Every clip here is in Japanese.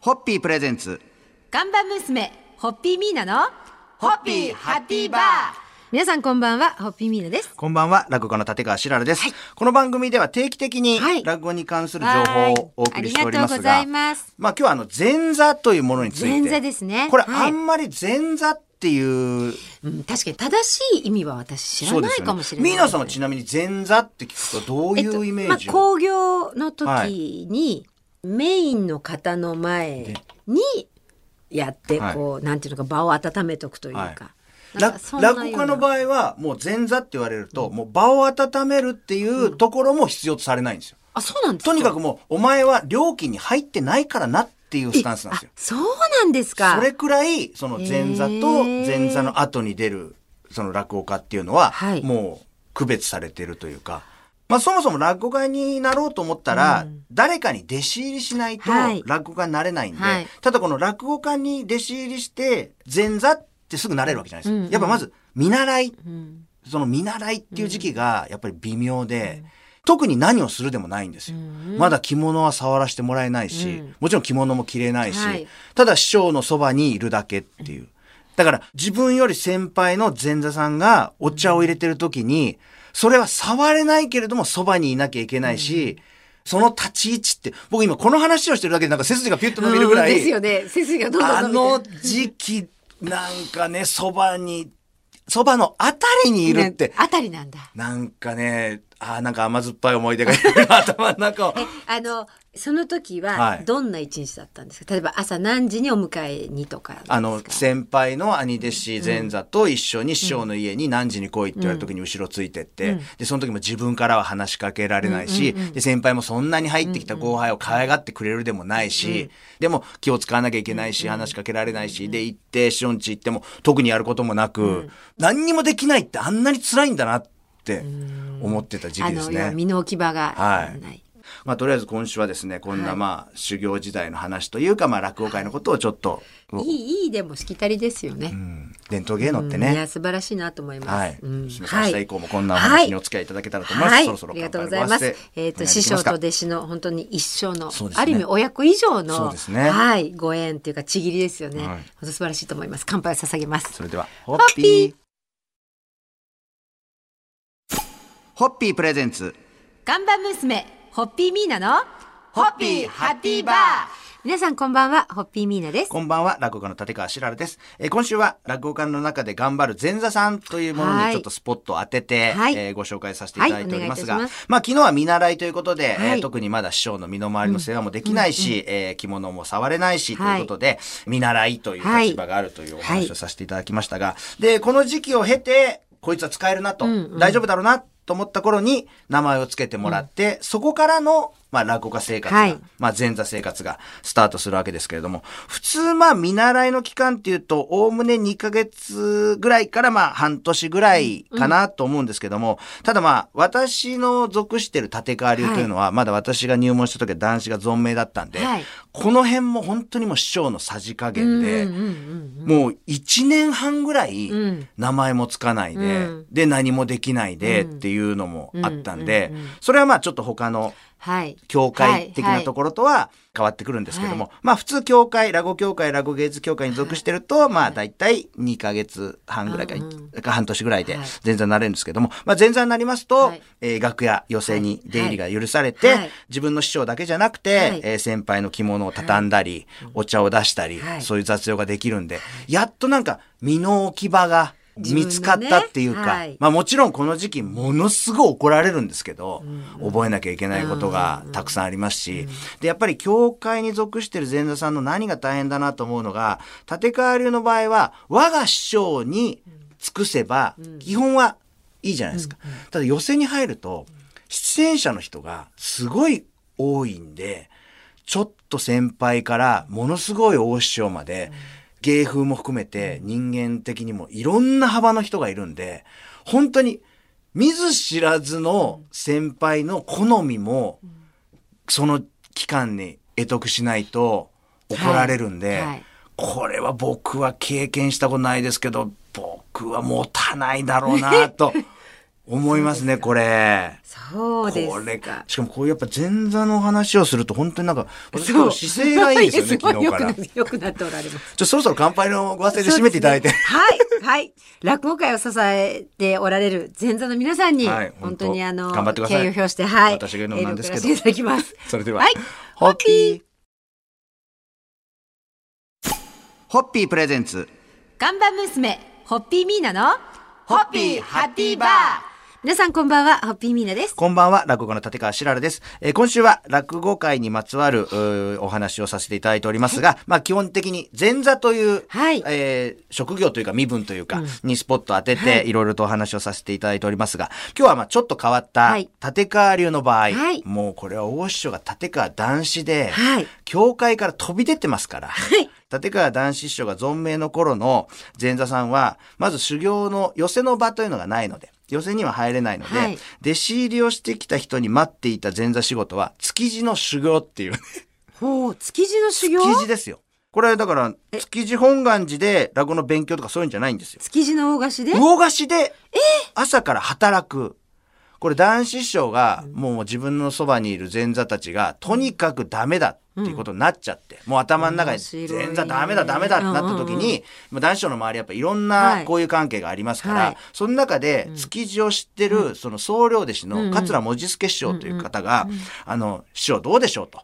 ホッピープレゼンツ。看板娘、ホッピーミーナの、ホッピーハッピーバー。皆さんこんばんは、ホッピーミーナです。こんばんは、落語家の立川しららです、この番組では定期的にはい。落語に関する情報をお送りしておりますが、はいありがとうございます。まあ今日はあの前座というものについて。前座ですね。これ、はい。あんまり前座っていう、うん、確かに正しい意味は私知らないかもしれない。ミーナさんはちなみに前座って聞くとどういうイメージを、まあ、興行の時に、メインの方の前にやって、はい。こう、なんていうのか、場を温めとくというか。はい。落語家の場合はもう前座って言われると、もう場を温めるっていうところも必要とされないんですよ。あ、そうなんですか？とにかくもう、お前は料金に入ってないからなっていうスタンスなんですよ。あ。そうなんですか？それくらい、その前座と前座の後に出る、その落語家っていうのははい、もう区別されてるというか、まあそもそも落語家になろうと思ったら、誰かに弟子入りしないとはい。落語家になれないんで、はい。ただこの落語家に弟子入りして前座ってすぐなれるわけじゃないですか。うんうん。やっぱまず見習い、うん。その見習いっていう時期がやっぱり微妙で、特に何をするでもないんですよ。まだ着物は触らせてもらえないし、うん。もちろん着物も着れないし、はい。ただ師匠のそばにいるだけっていう。だから自分より先輩の前座さんがお茶を入れてる時に、それは触れないけれどもそばにいなきゃいけないし、その立ち位置って、僕今この話をしてるだけでなんか背筋がピュッと伸びるぐらい、うんですよね。背筋がどんどんあの時期、なんかね、そばに、そばのあたりにいるって、あたりなんだ。なんかね、あーなんか甘酸っぱい思い出が 頭の中を。え、あの、その時ははい。どんな一日だったんですか、例えば朝何時にお迎えにとか。あの、先輩の兄弟子前座と一緒に師匠の家に何時に来いって言われた時に後ろついてって、で、その時も自分からは話しかけられないし、で、先輩もそんなに入ってきた後輩を可愛がってくれるでもないし、でも気を使わなきゃいけないし、話しかけられないし、で、行って、師匠ん家行っても特にやることもなく、何にもできないってあんなに辛いんだなって思ってた時期ですね。身の置き場がはい。まあ、とりあえず今週はですね、こんなまあ、修行時代の話というか、まあ、落語界のことをちょっと、いい、いいでもしきたりですよね。うん伝統芸能ってうんいね、や、素晴らしいなと思います。はい。うん明日以降もこんなお話にお付き合いいただけたらと思います。はい、そろそろありがとうございます。えっ、と、お願いできますか師匠と弟子の本当に一生の、ねある意味親子以上の、そうですねはい、ご縁っていうか、ちぎりですよね。はい本当素晴らしいと思います。乾杯を捧げます。それでは、ホッッピーホッピープレゼンツ。看板娘、ホッピーミーナの、ホッピーハッピーバー。皆さんこんばんは、ホッピーミーナです。こんばんは、落語家の立川しららです。えー今週は落語家の中で頑張る前座さんというものはい。にちょっとスポットを当てて、はい。えーご紹介させていただいておりますが、はいお願いまあ昨日は見習いということで、えーはい。特にまだ師匠の身の回りの世話もできないし、えー着物も触れないし、ということで、見習いという立場があるというお話をさせていただきましたが、で、この時期を経て、こいつは使えるなと、大丈夫だろうなと思った頃に名前を付けてもらって、そこからの、まあ、落語家生活が、はい。まあ、前座生活がスタートするわけですけれども、普通、まあ、見習いの期間っていうと、おおむね2ヶ月ぐらいから、まあ、半年ぐらいかなと思うんですけども、ただまあ、私の属してる立川流というのは、まだ私が入門した時は男子が存命だったんで、はい。この辺も本当にもう師匠のさじ加減で、うんうんうんもう1年半ぐらいうん。名前もつかないで、うん。で何もできないでっていうのもあったんで、うんうんうん。それはまあちょっと他のはい。教会的なところとは変わってくるんですけども、はまあ普通教会、落語協会、落語芸術協会に属してると、まあ大体2ヶ月半ぐらいか、半年ぐらいではい。前座になれるんですけども、まあ前座になりますと、はい。えー楽屋、寄席に出入りが許されて、はい。自分の師匠だけじゃなくて、はい。えー先輩の着物を畳んだり、お茶を出したり、はい。そういう雑用ができるんで、やっとなんか身の置き場が見つかったっていうか、ねはい。まあもちろんこの時期ものすごい怒られるんですけど、覚えなきゃいけないことがたくさんありますし、で、やっぱり教会に属してる前座さんの何が大変だなと思うのが、立川流の場合は、我が師匠に尽くせば、基本はいいじゃないですか。ただ寄席に入ると、出演者の人がすごい多いんで、ちょっと先輩からものすごい大師匠まで、芸風も含めて人間的にもいろんな幅の人がいるんで、本当に見ず知らずの先輩の好みも、その期間に得得しないと怒られるんで、はい。はい。これは僕は経験したことないですけど、僕は持たないだろうなと 思いますね、これ。そうですこれか。しかもこういうやっぱ前座の話をすると本当になんか、私今日姿勢がいいですよね、昨日から。ちょよくなよくなっておられます。っとそろそろ乾杯のご発声で締めていただいて。はい、はい。落語界を支えておられる前座の皆さんに、はい本当にあの、頑張ってください敬意を表して、はい。私が言うのもなんですけどいただきます。それでは、はい。ホッピー。ホッピープレゼンツ。看板娘、ホッピーミーナの、ホッピーハッピーバー皆さんこんばんは、ホッピーミーナです。こんばんは、落語家の立川しららです。えー今週は落語界にまつわるお話をさせていただいておりますが、まあ基本的に前座という、はい。えー職業というか身分というか、にスポット当てはてい。いろいろとお話をさせていただいておりますが、今日はまあちょっと変わったはい。立川流の場合、はい。もうこれは大師匠が立川男子で、はい。教会から飛び出てますから、はい。立川男子師匠が存命の頃の前座さんは、まず修行の寄せの場というのがないので、寄せには入れないので、はい弟子入りをしてきた人に待っていた前座仕事は、築地の修行っていう、ね、ほう、築地の修行？築地ですよ。これだから、築地本願寺で落語の勉強とかそういうんじゃないんですよ。築地の大菓子で？魚菓子で、朝から働く。これ男子師匠が、もう自分のそばにいる前座たちが、とにかくダメだっていうことになっちゃって、もう頭の中に前座ダメだダメだってなった時に、男子師匠の周りやっぱいろんはない交友関係がありますから、はい。その中で築地を知ってる、その総領弟子の桂文字助師匠という方が、あの、師匠どうでしょうと。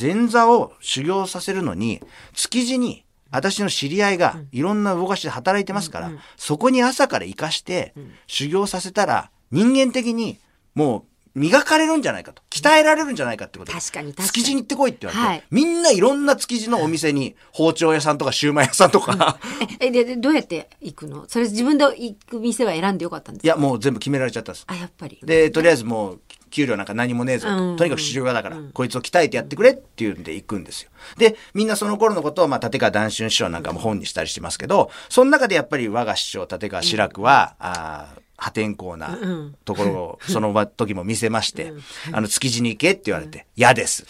前座を修行させるのに、築地に、私の知り合いがいろんな動かしで働いてますから、そこに朝から行かして修行させたら人間的にもう磨かれるんじゃないかと。鍛えられるんじゃないかってことで。確かに確かに築地に行ってこいって言われて、はいみんないろんな築地のお店に包丁屋さんとかシューマイ屋さんとか、え、で、でどうやって行くの？それ自分で行く店は選んでよかったんですか？いやもう全部決められちゃったんです。あ、やっぱり。で、とりあえずもう、給料なんか何もねえぞと。うんとにかく修行家だから、こいつを鍛えてやってくれっていうんで行くんですよ。で、みんなその頃のことを、まあ、立川談春師匠なんかも本にしたりしてますけど、その中でやっぱり我が師匠、立川志らくは、あー破天荒なところを、その時も見せまして、あの、築地に行けって言われて、嫌です。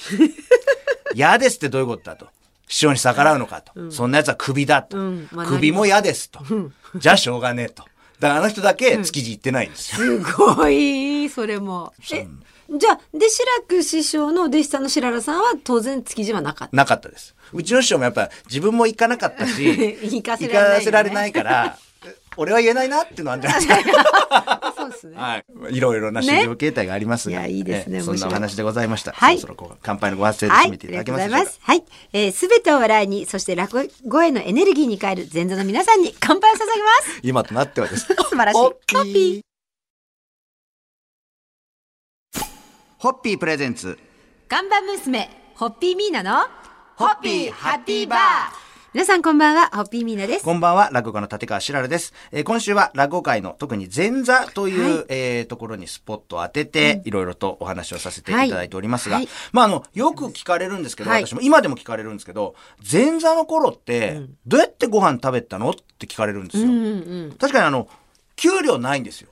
嫌ですってどういうことだと。師匠に逆らうのかと。そんな奴は首だと。首も嫌ですと。じゃあしょうがねえと。だからあの人だけ築地行ってないんですよ。すごい、それも。え、じゃあ、で、志らく師匠の弟子さんの白良さんは当然築地はなかった。なかったです。うちの師匠もやっぱ自分も行かなかったし、行かせられないから、俺は言えないなっていうのはあるんじゃない？ですか。そうですね。はい。いろいろな修行形態がありますが、ねいやいいですねええそんなお話でございました。はいそろそろこう乾杯のご発声ではい、締めていただけますでしょ。はい。えー、すべてを笑いに、そして落語へのエネルギーに変える前座の皆さんに乾杯を捧げます。今となってはです。素晴らしい。ホッピーホッピー。ホッピープレゼンツ。看板娘、ホッピーミーナの、ホッピーハッピーバー皆さんこんばんは、ホッピーミーナです。こんばんは、落語家の立川しららです。えー今週は落語界の特に前座という、はいえーところにスポットを当てて、いろいろとお話をさせていただいておりますが、はいはいまあ、あの、よく聞かれるんですけど、はい私も今でも聞かれるんですけど、前座の頃って、どうやってご飯食べたの？って聞かれるんですよ。うんうん。確かにあの、給料ないんですよ。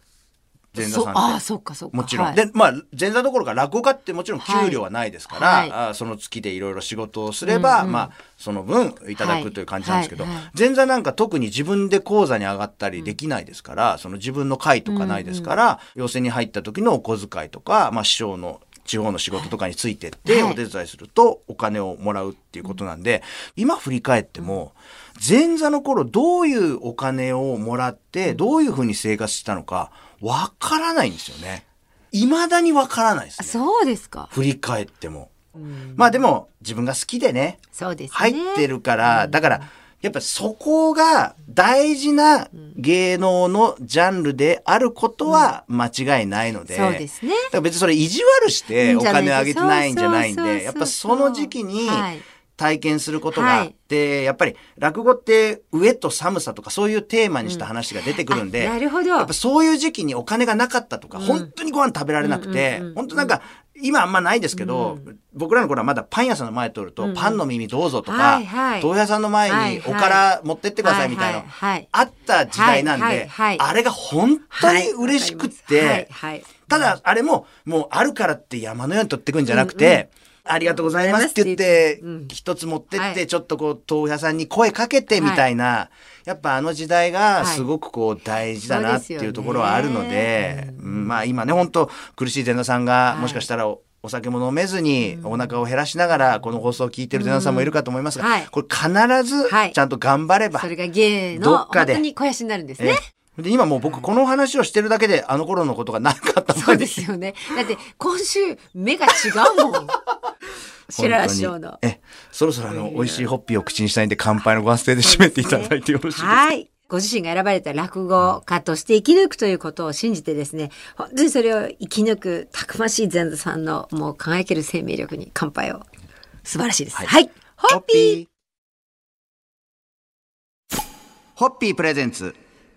前座さんって。そああ、そっかそっか。もちろん。はい。で、まあ、前座どころか落語家ってもちろん給料はないですから、はい。あその月でいろいろ仕事をすれば、まあ、その分いただくという感じなんですけど、はい。前座なんか特に自分で講座に上がったりできないですから、その自分の会とかないですから、要請に入った時のお小遣いとか、まあ、師匠の地方の仕事とかについてってはい。お手伝いするとお金をもらうっていうことなんで、今振り返っても、前座の頃どういうお金をもらって、どういうふうに生活したのか、わからないんですよね。未だにわからないですあね。そうですか。振り返っても。まあでも、自分が好きでね、そうですね。入ってるから、だから、やっぱそこが大事な芸能のジャンルであることは間違いないので、そうですねだから別にそれ意地悪してお金あげてないんじゃないんで、やっぱその時期にはい体験することがあって、やっぱり落語って上と寒さとかそういうテーマにした話が出てくるんで、あなるほど。やっぱそういう時期にお金がなかったとか、本当にご飯食べられなくて、本当なんか、今あんまないですけど、僕らの頃はまだパン屋さんの前通ると、パンの耳どうぞとか、はいはい。屋さんの前はいはいにおから持ってってくださいみたいな、はいはいはい。あった時代なんで、はいはいはい。あれが本当に嬉しくって、はいはいはい。ただあれももうあるからって山のように取ってくんじゃなくて、ありがとうございますって言ってうん、一つ持ってって、はい。ちょっとこう、豆腐屋さんに声かけてみたいな、やっぱあの時代がすごくこう大事だなっていうところはあるのでまあ今ね、本当苦しい前田さんがはい。もしかしたらおお酒も飲めずにお腹を減らしながらこの放送を聞いてる前田さんもいるかと思いますが、これ必ずはい。ちゃんと頑張ればそれが芸のどっかで。本当に肥やしになるんですね。えで今もう僕この話をしてるだけであの頃のことがなかったそうですよね。だって今週目が違うもん。白良師匠の。えそろそろあの美味しいホッピーを口にしたいんで乾杯のご発声で締めていただいてよろしいですか、はい。ご自身が選ばれた落語家として生き抜くということを信じてですね、本当にそれを生き抜くたくましい前座さんのもう輝ける生命力に乾杯を。素晴らしいです。はいはい。ホッピーーホッピープレゼンツ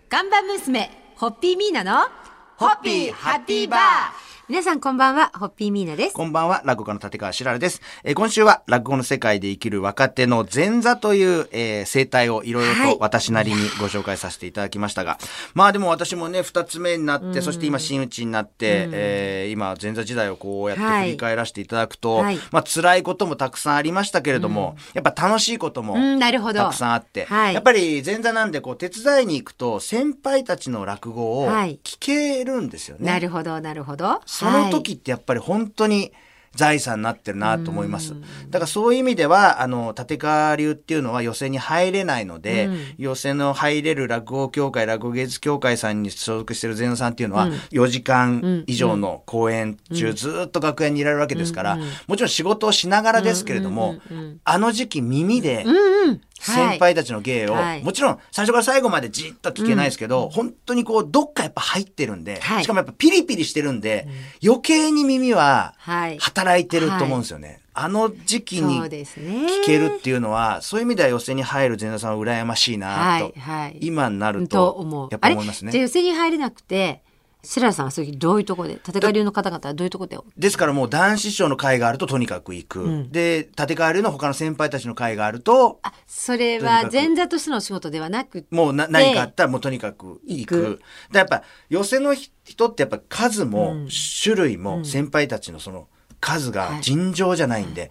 看板娘、ホッピーミーナの、ホッピーハッピーバー皆さんこんばんは、ホッピーミーナです。こんばんは、落語家の立川しららです。えー今週は落語の世界で生きる若手の前座という、えー生態をいろいろはいと私なりにご紹介させていただきましたが、まあでも私もね、二つ目になって、そして今真打ちになって、えー今前座時代をこうやってはい振り返らせていただくと、はいまあ辛いこともたくさんありましたけれども、やっぱ楽しいこともうん、なるほど。たくさんあって、はいやっぱり前座なんでこう手伝いに行くと先輩たちの落語をはい聞けるんですよね。なるほど、なるほど。その時ってやっぱり本当に財産になってるなと思います。だからそういう意味では、あの、立川流っていうのは寄席に入れないので、うん。寄席の入れる落語協会、落語芸術協会さんに所属してる前座さんっていうのは、うん。4時間ん以上の公演中ずっと楽屋にいられるわけですから、もちろん仕事をしながらですけれども、あの時期耳で、うんうん。先輩たちの芸を、はいもちろん最初から最後までじっと聞けないですけど、本当にこうどっかやっぱ入ってるんで、はいしかもやっぱピリピリしてるんで、余計に耳ははい。働いてると思うんですよね。あの時期に。聞けるっていうのは、そういう意味では寄席に入る前座さんは羨ましいなと、はい、はい。今になるとと思う。やっぱ思いますね。じゃに入れなくて、白良さんはそういう時どういうところで、立川流の方々はどういうところでですからもう男子師匠の会があるととにかく行く。ん。でで、立川流の他の先輩たちの会があると、あ、それは前座としてのお仕事ではなくて、もうな何かあったらもうとにかく行く。でやっぱ寄席の人ってやっぱ数もうん。種類も先輩たちのその数がはい。尋常じゃないんで、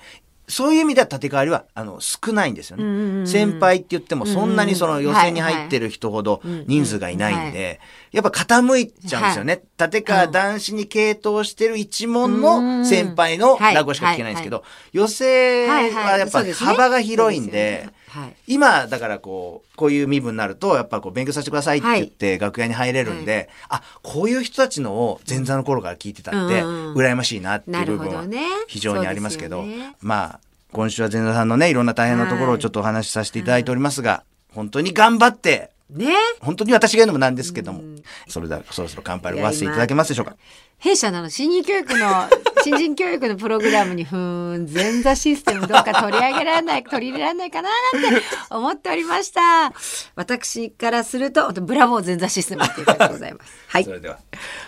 そういう意味では立川りはあの少ないんですよね。うんうんうん先輩って言ってもそんなにその寄席に入ってる人ほど人数がいないんで、やっぱ傾いちゃうんですよね。立川男子に傾倒してる一門の先輩の落語しか聞けないんですけど、寄席はやっぱ幅が広いんで、はい。今だからこうこういう身分になるとやっぱこう勉強させてくださいって言って楽屋に入れるんで、あこういう人たちのを前座の頃から聞いてたってうんうん羨ましいなっていう部分は非常にありますけどね。まあ今週は前座さんのねいろんな大変なところをちょっとお話しさせていただいておりますが、本当に頑張ってね。本当に私が言うのもなんですけども、それではそろそろ乾杯をごわせていただけますでしょうか？弊社の新入教育の、新人教育のプログラムに、ふーん、前座システムどうか取り上げられない、取り入れられないかななんて思っておりました。私からすると、ブラボー前座システムっていう感じでございます。はいそ。れでは、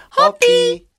ホッピー